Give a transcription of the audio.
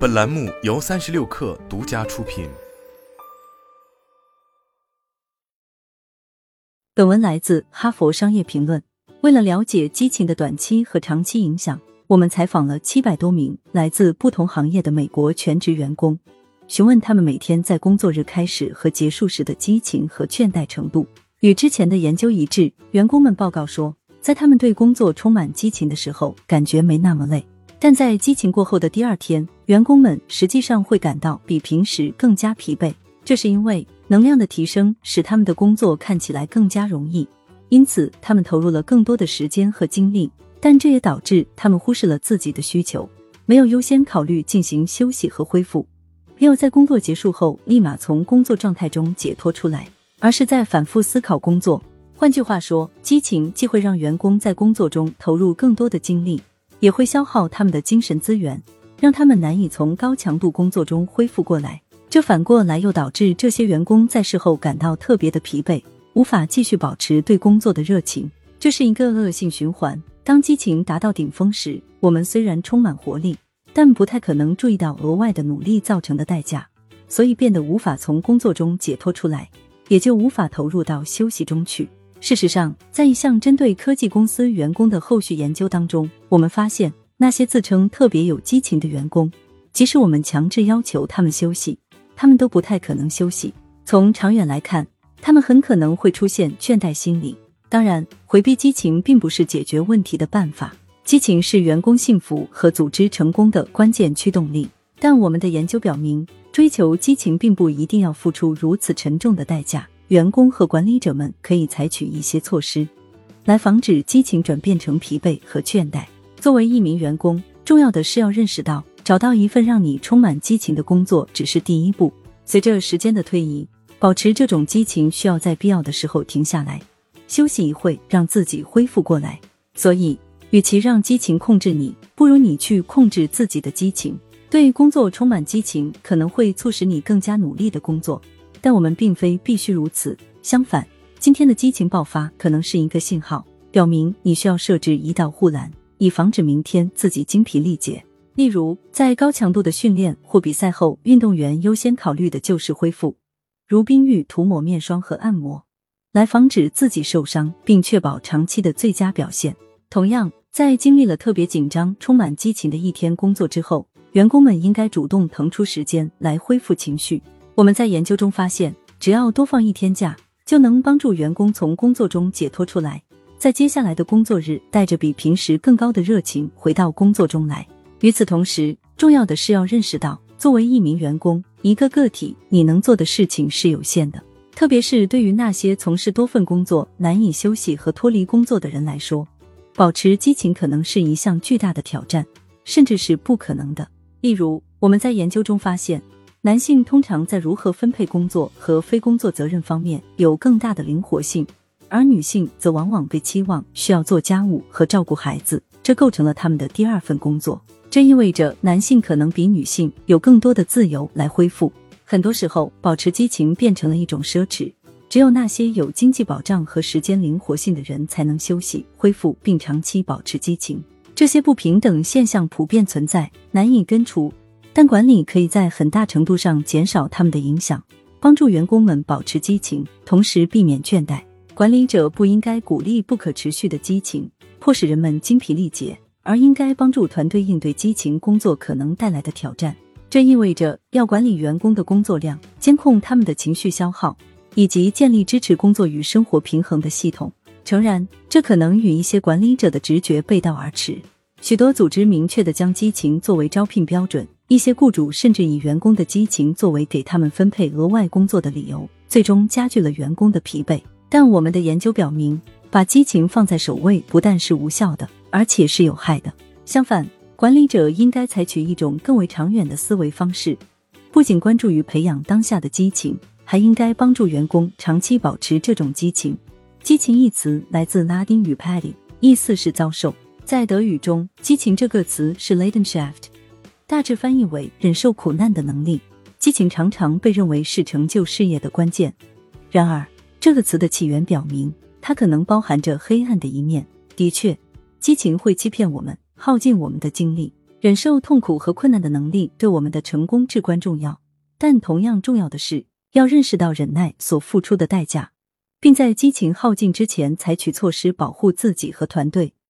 本栏目由三十六氪独家出品。本文来自《哈佛商业评论》。为了了解激情的短期和长期影响，我们采访了七百多名来自不同行业的美国全职员工，询问他们每天在工作日开始和结束时的激情和倦怠程度。与之前的研究一致，员工们报告说，在他们对工作充满激情的时候，感觉没那么累；但在激情过后的第二天，员工们实际上会感到比平时更加疲惫。这是因为能量的提升使他们的工作看起来更加容易，因此他们投入了更多的时间和精力。但这也导致他们忽视了自己的需求，没有优先考虑进行休息和恢复，没有在工作结束后立马从工作状态中解脱出来。而是在反复思考工作。换句话说，激情既会让员工在工作中投入更多的精力，也会消耗他们的精神资源，让他们难以从高强度工作中恢复过来。这反过来又导致这些员工在事后感到特别的疲惫，无法继续保持对工作的热情。这是一个恶性循环。当激情达到顶峰时，我们虽然充满活力，但不太可能注意到额外的努力造成的代价，所以变得无法从工作中解脱出来。也就无法投入到休息中去。事实上，在一项针对科技公司员工的后续研究当中，我们发现那些自称特别有激情的员工，即使我们强制要求他们休息，他们都不太可能休息。从长远来看，他们很可能会出现倦怠心理。当然，回避激情并不是解决问题的办法。激情是员工幸福和组织成功的关键驱动力。但我们的研究表明。追求激情并不一定要付出如此沉重的代价。员工和管理者们可以采取一些措施，来防止激情转变成疲惫和倦怠。作为一名员工，重要的是要认识到，找到一份让你充满激情的工作只是第一步。随着时间的推移，保持这种激情需要在必要的时候停下来，休息一会，让自己恢复过来。所以，与其让激情控制你，不如你去控制自己的激情。对工作充满激情，可能会促使你更加努力的工作，但我们并非必须如此。相反，今天的激情爆发可能是一个信号，表明你需要设置一道护栏，以防止明天自己精疲力竭。例如，在高强度的训练或比赛后，运动员优先考虑的就是恢复，如冰浴、涂抹面霜和按摩，来防止自己受伤，并确保长期的最佳表现。同样，在经历了特别紧张、充满激情的一天工作之后，员工们应该主动腾出时间来恢复情绪。我们在研究中发现，只要多放一天假，就能帮助员工从工作中解脱出来，在接下来的工作日带着比平时更高的热情回到工作中来。与此同时，重要的是要认识到，作为一名员工，一个个体，你能做的事情是有限的。特别是对于那些从事多份工作、难以休息和脱离工作的人来说，保持激情可能是一项巨大的挑战，甚至是不可能的。例如，我们在研究中发现，男性通常在如何分配工作和非工作责任方面有更大的灵活性，而女性则往往被期望需要做家务和照顾孩子，这构成了他们的第二份工作。这意味着男性可能比女性有更多的自由来恢复。很多时候，保持激情变成了一种奢侈，只有那些有经济保障和时间灵活性的人才能休息、恢复并长期保持激情。这些不平等现象普遍存在，难以根除，但管理可以在很大程度上减少他们的影响，帮助员工们保持激情，同时避免倦怠。管理者不应该鼓励不可持续的激情，迫使人们精疲力竭，而应该帮助团队应对激情工作可能带来的挑战。这意味着要管理员工的工作量，监控他们的情绪消耗，以及建立支持工作与生活平衡的系统。诚然，这可能与一些管理者的直觉背道而驰。许多组织明确的将激情作为招聘标准，一些雇主甚至以员工的激情作为给他们分配额外工作的理由，最终加剧了员工的疲惫。但我们的研究表明，把激情放在首位不但是无效的，而且是有害的。相反，管理者应该采取一种更为长远的思维方式，不仅关注于培养当下的激情，还应该帮助员工长期保持这种激情。激情一词来自拉丁语 p a d y 意思是遭受。在德语中，激情这个词是 l e i d e n s h a f t 大致翻译为忍受苦难的能力。激情常常被认为是成就事业的关键。然而，这个词的起源表明，它可能包含着黑暗的一面。的确，激情会欺骗我们，耗尽我们的精力。忍受痛苦和困难的能力对我们的成功至关重要，但同样重要的是要认识到忍耐所付出的代价，并在激情耗尽之前采取措施保护自己和团队。